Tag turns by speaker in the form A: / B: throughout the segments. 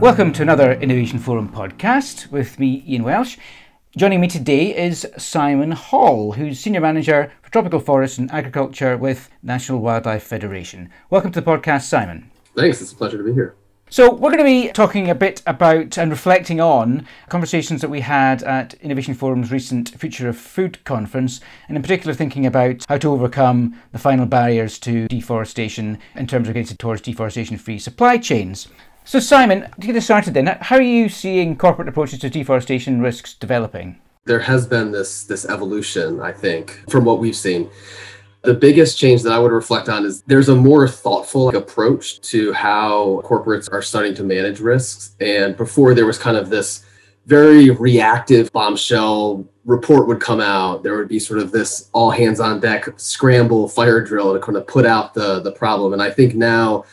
A: Welcome to another Innovation Forum podcast with me, Ian Welsh. Joining me today is Simon Hall, who's Senior Manager for Tropical Forests and Agriculture with National Wildlife Federation. Welcome to the podcast, Simon.
B: Thanks, it's a pleasure to be here.
A: So, we're going to be talking a bit about and reflecting on conversations that we had at Innovation Forum's recent Future of Food conference, and in particular thinking about how to overcome the final barriers to deforestation in terms of getting towards deforestation free supply chains. So, Simon, to get us started then, how are you seeing corporate approaches to deforestation risks developing?
B: There has been this this evolution, I think, from what we've seen. The biggest change that I would reflect on is there's a more thoughtful approach to how corporates are starting to manage risks. And before there was kind of this very reactive bombshell report would come out. There would be sort of this all hands on deck scramble fire drill to kind of put out the the problem. And I think now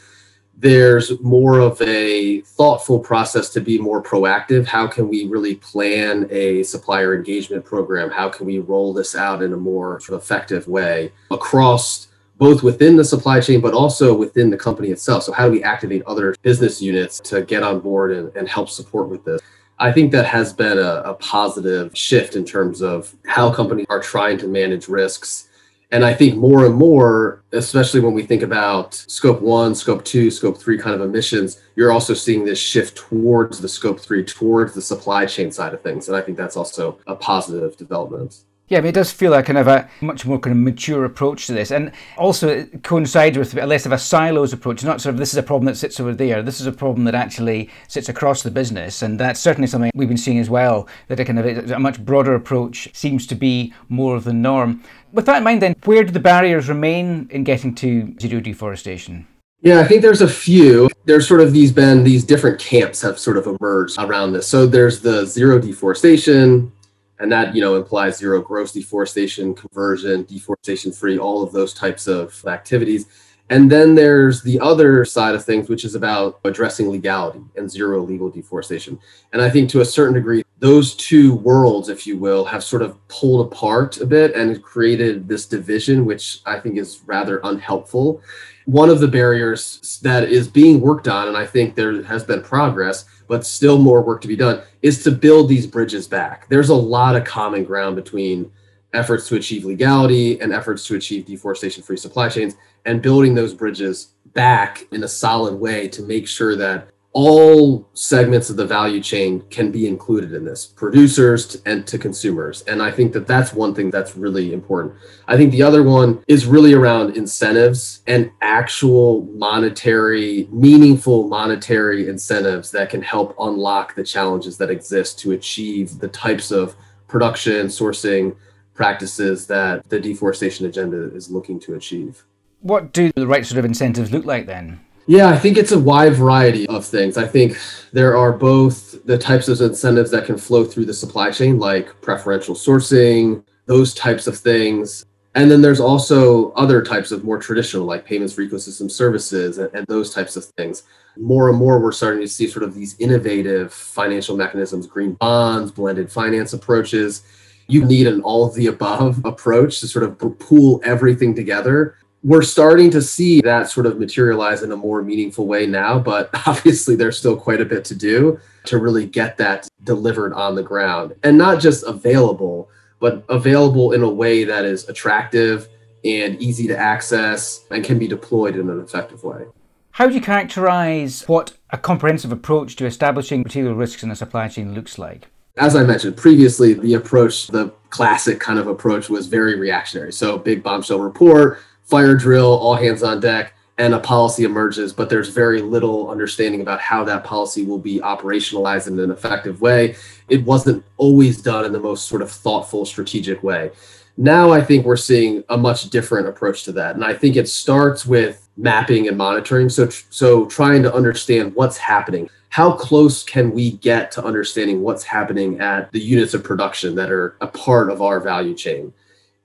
B: there's more of a thoughtful process to be more proactive. How can we really plan a supplier engagement program? How can we roll this out in a more effective way across both within the supply chain, but also within the company itself? So, how do we activate other business units to get on board and, and help support with this? I think that has been a, a positive shift in terms of how companies are trying to manage risks and I think more and more, especially when we think about scope one, scope two, scope three kind of emissions, you're also seeing this shift towards the scope three, towards the supply chain side of things. And I think that's also a positive development.
A: Yeah, I mean, it does feel like kind of a much more kind of mature approach to this, and also it coincides with a less of a silos approach. Not sort of this is a problem that sits over there. This is a problem that actually sits across the business, and that's certainly something we've been seeing as well. That a kind of a much broader approach seems to be more of the norm. With that in mind, then, where do the barriers remain in getting to zero deforestation?
B: Yeah, I think there's a few. There's sort of these been these different camps have sort of emerged around this. So there's the zero deforestation, and that you know implies zero gross deforestation conversion deforestation free all of those types of activities. And then there's the other side of things which is about addressing legality and zero legal deforestation. And i think to a certain degree those two worlds if you will have sort of pulled apart a bit and created this division which i think is rather unhelpful one of the barriers that is being worked on and i think there has been progress but still more work to be done, is to build these bridges back. There's a lot of common ground between efforts to achieve legality and efforts to achieve deforestation free supply chains and building those bridges back in a solid way to make sure that all segments of the value chain can be included in this producers and to consumers. And i think that that's one thing that's really important. I think the other one is really around incentives and actual monetary meaningful monetary incentives that can help unlock the challenges that exist to achieve the types of production sourcing practices that the deforestation agenda is looking to achieve.
A: What do the right sort of incentives look like then
B: yeah, I think it's a wide variety of things. I think there are both the types of incentives that can flow through the supply chain, like preferential sourcing, those types of things. And then there's also other types of more traditional, like payments for ecosystem services and, and those types of things. More and more, we're starting to see sort of these innovative financial mechanisms, green bonds, blended finance approaches. You need an all of the above approach to sort of pool everything together we're starting to see that sort of materialize in a more meaningful way now, but obviously there's still quite a bit to do to really get that delivered on the ground and not just available, but available in a way that is attractive and easy to access and can be deployed in an effective way.
A: How would you characterize what a comprehensive approach to establishing material risks in a supply chain looks like?
B: As I mentioned previously, the approach, the classic kind of approach was very reactionary. So, big bombshell report, fire drill, all hands on deck, and a policy emerges, but there's very little understanding about how that policy will be operationalized in an effective way. It wasn't always done in the most sort of thoughtful, strategic way. Now I think we're seeing a much different approach to that. And I think it starts with mapping and monitoring. So, so trying to understand what's happening. How close can we get to understanding what's happening at the units of production that are a part of our value chain?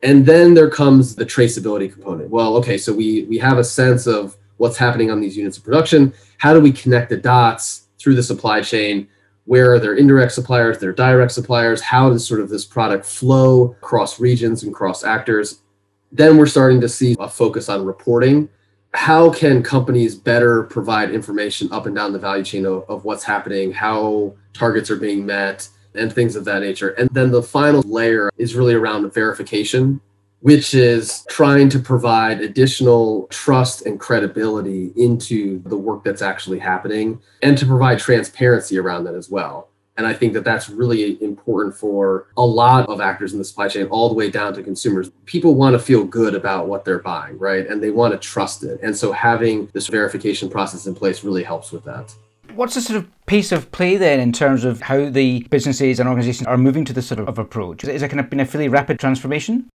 B: And then there comes the traceability component. Well okay so we we have a sense of what's happening on these units of production. How do we connect the dots through the supply chain? Where are their indirect suppliers? Their direct suppliers. How does sort of this product flow across regions and across actors? Then we're starting to see a focus on reporting. How can companies better provide information up and down the value chain of, of what's happening, how targets are being met, and things of that nature. And then the final layer is really around verification, which is trying to provide additional trust and credibility into the work that's actually happening and to provide transparency around that as well. And I think that that's really important for a lot of actors in the supply chain, all the way down to consumers. People want to feel good about what they're buying, right? And they want to trust it. And so having this verification process in place really helps with that.
A: What's the sort of pace of play then in terms of how the businesses and organizations are moving to this sort of approach? Is it kind of been a fairly rapid transformation?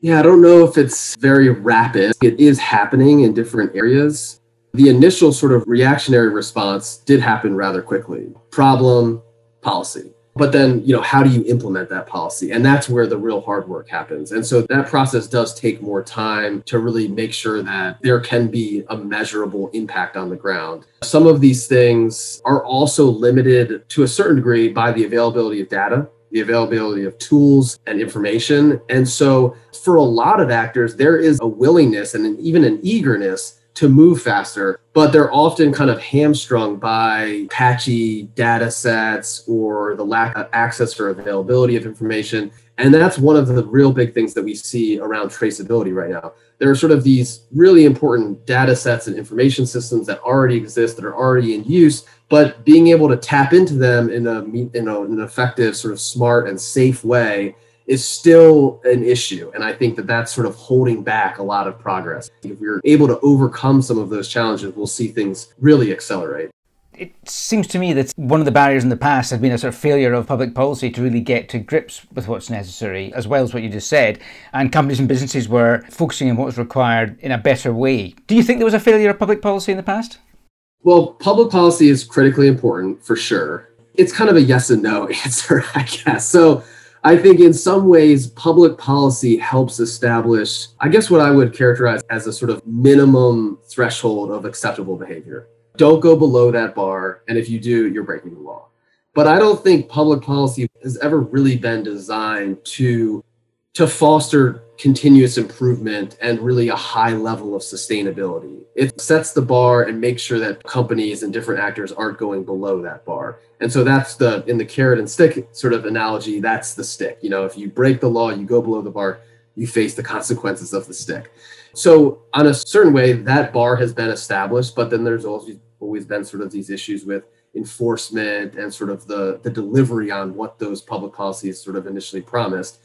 B: Yeah, I don't know if it's very rapid. It is happening in different areas. The initial sort of reactionary response did happen rather quickly. Problem, policy. But then, you know, how do you implement that policy? And that's where the real hard work happens. And so that process does take more time to really make sure that there can be a measurable impact on the ground. Some of these things are also limited to a certain degree by the availability of data the availability of tools and information. And so, for a lot of actors, there is a willingness and even an eagerness to move faster, but they're often kind of hamstrung by patchy data sets or the lack of access or availability of information. And that's one of the real big things that we see around traceability right now. There are sort of these really important data sets and information systems that already exist, that are already in use, but being able to tap into them in a, in a, an effective, sort of smart and safe way is still an issue. And I think that that's sort of holding back a lot of progress. If we're able to overcome some of those challenges, we'll see things really accelerate.
A: It seems to me that one of the barriers in the past has been a sort of failure of public policy to really get to grips with what's necessary, as well as what you just said. And companies and businesses were focusing on what was required in a better way. Do you think there was a failure of public policy in the past?
B: Well, public policy is critically important for sure. It's kind of a yes and no answer, I guess. So I think in some ways, public policy helps establish, I guess, what I would characterize as a sort of minimum threshold of acceptable behavior. Don't go below that bar. And if you do, you're breaking the law. But I don't think public policy has ever really been designed to, to foster continuous improvement and really a high level of sustainability. It sets the bar and makes sure that companies and different actors aren't going below that bar. And so that's the in the carrot and stick sort of analogy, that's the stick. You know, if you break the law, you go below the bar, you face the consequences of the stick. So on a certain way, that bar has been established, but then there's always always been sort of these issues with enforcement and sort of the, the delivery on what those public policies sort of initially promised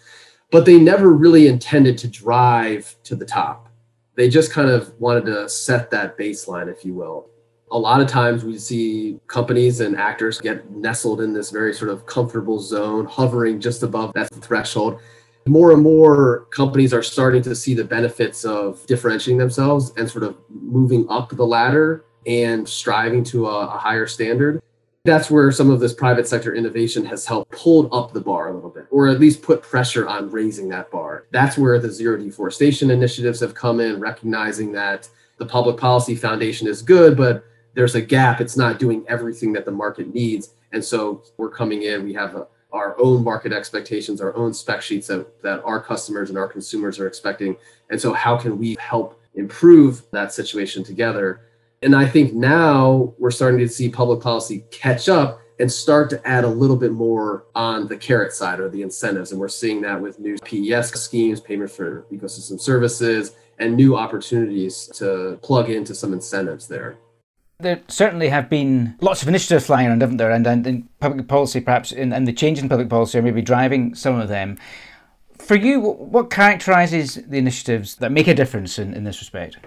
B: but they never really intended to drive to the top. They just kind of wanted to set that baseline, if you will. A lot of times we see companies and actors get nestled in this very sort of comfortable zone, hovering just above that threshold. More and more companies are starting to see the benefits of differentiating themselves and sort of moving up the ladder and striving to a, a higher standard that's where some of this private sector innovation has helped pulled up the bar a little bit, or at least put pressure on raising that bar. That's where the zero deforestation initiatives have come in, recognizing that the public policy foundation is good, but there's a gap. It's not doing everything that the market needs. And so we're coming in, we have a, our own market expectations, our own spec sheets that, that our customers and our consumers are expecting. And so, how can we help improve that situation together? And I think now we're starting to see public policy catch up and start to add a little bit more on the carrot side or the incentives. And we're seeing that with new PES schemes, payment for ecosystem services, and new opportunities to plug into some incentives there.
A: There certainly have been lots of initiatives flying around, haven't there? And, and, and public policy, perhaps, and, and the change in public policy are maybe driving some of them. For you, what, what characterizes the initiatives that make a difference in, in this respect?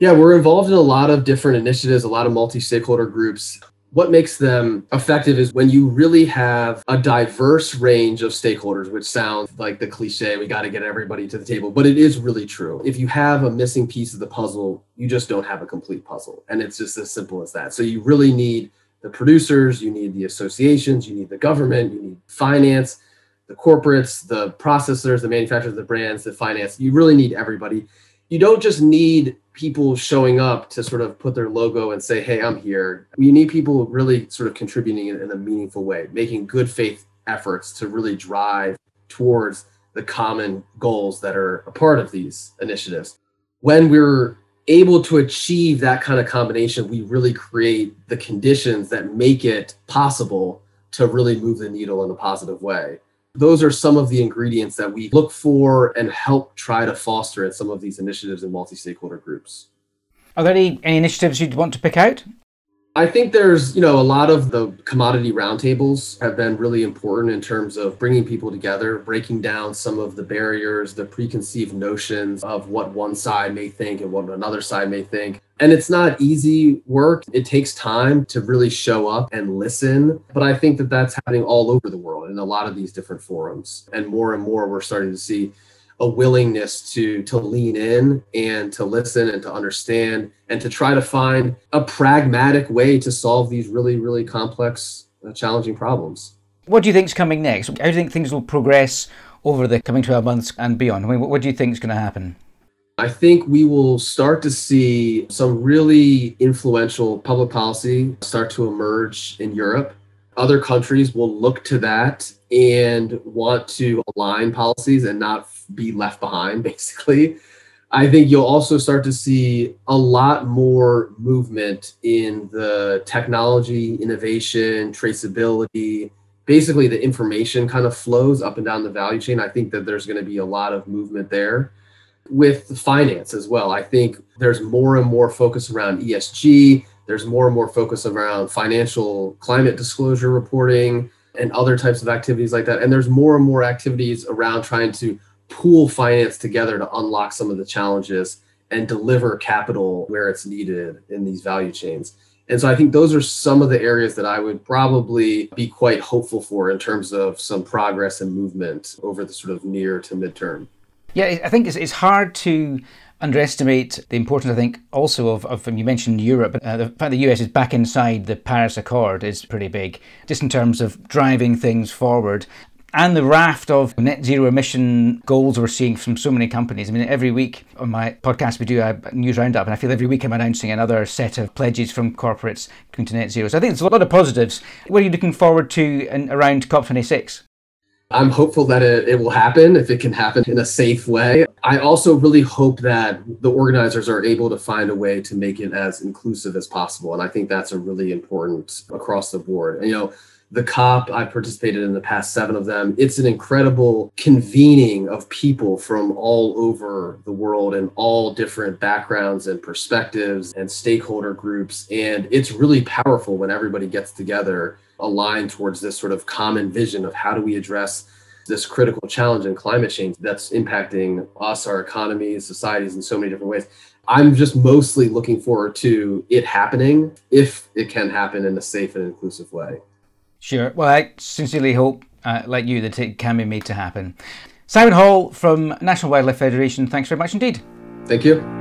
B: Yeah, we're involved in a lot of different initiatives, a lot of multi stakeholder groups. What makes them effective is when you really have a diverse range of stakeholders, which sounds like the cliche, we got to get everybody to the table, but it is really true. If you have a missing piece of the puzzle, you just don't have a complete puzzle. And it's just as simple as that. So you really need the producers, you need the associations, you need the government, you need finance, the corporates, the processors, the manufacturers, the brands, the finance. You really need everybody. You don't just need people showing up to sort of put their logo and say, hey, I'm here. You need people really sort of contributing in, in a meaningful way, making good faith efforts to really drive towards the common goals that are a part of these initiatives. When we're able to achieve that kind of combination, we really create the conditions that make it possible to really move the needle in a positive way. Those are some of the ingredients that we look for and help try to foster in some of these initiatives in multi stakeholder groups.
A: Are there any, any initiatives you'd want to pick out?
B: I think there's, you know, a lot of the commodity roundtables have been really important in terms of bringing people together, breaking down some of the barriers, the preconceived notions of what one side may think and what another side may think. And it's not easy work. It takes time to really show up and listen. But I think that that's happening all over the world in a lot of these different forums. And more and more, we're starting to see a willingness to to lean in and to listen and to understand and to try to find a pragmatic way to solve these really really complex uh, challenging problems.
A: What do you think is coming next? How do you think things will progress over the coming 12 months and beyond? I mean what do you think is going to happen?
B: I think we will start to see some really influential public policy start to emerge in Europe. Other countries will look to that and want to align policies and not be left behind, basically. I think you'll also start to see a lot more movement in the technology, innovation, traceability, basically the information kind of flows up and down the value chain. I think that there's going to be a lot of movement there with finance as well. I think there's more and more focus around ESG. There's more and more focus around financial climate disclosure reporting and other types of activities like that. And there's more and more activities around trying to pool finance together to unlock some of the challenges and deliver capital where it's needed in these value chains. And so I think those are some of the areas that I would probably be quite hopeful for in terms of some progress and movement over the sort of near to midterm.
A: Yeah, I think it's, it's hard to underestimate the importance, I think, also of, of you mentioned Europe, uh, the fact the US is back inside the Paris Accord is pretty big, just in terms of driving things forward and the raft of net zero emission goals we're seeing from so many companies. I mean, every week on my podcast, we do a news roundup, and I feel every week I'm announcing another set of pledges from corporates to net zero. So I think there's a lot of positives. What are you looking forward to in, around COP26?
B: I'm hopeful that it, it will happen if it can happen in a safe way. I also really hope that the organizers are able to find a way to make it as inclusive as possible. And I think that's a really important across the board. And, you know, the COP, I participated in the past seven of them. It's an incredible convening of people from all over the world and all different backgrounds and perspectives and stakeholder groups. And it's really powerful when everybody gets together, aligned towards this sort of common vision of how do we address this critical challenge in climate change that's impacting us, our economies, societies in so many different ways. I'm just mostly looking forward to it happening if it can happen in a safe and inclusive way.
A: Sure. Well, I sincerely hope, uh, like you, that it can be made to happen. Simon Hall from National Wildlife Federation, thanks very much indeed.
B: Thank you.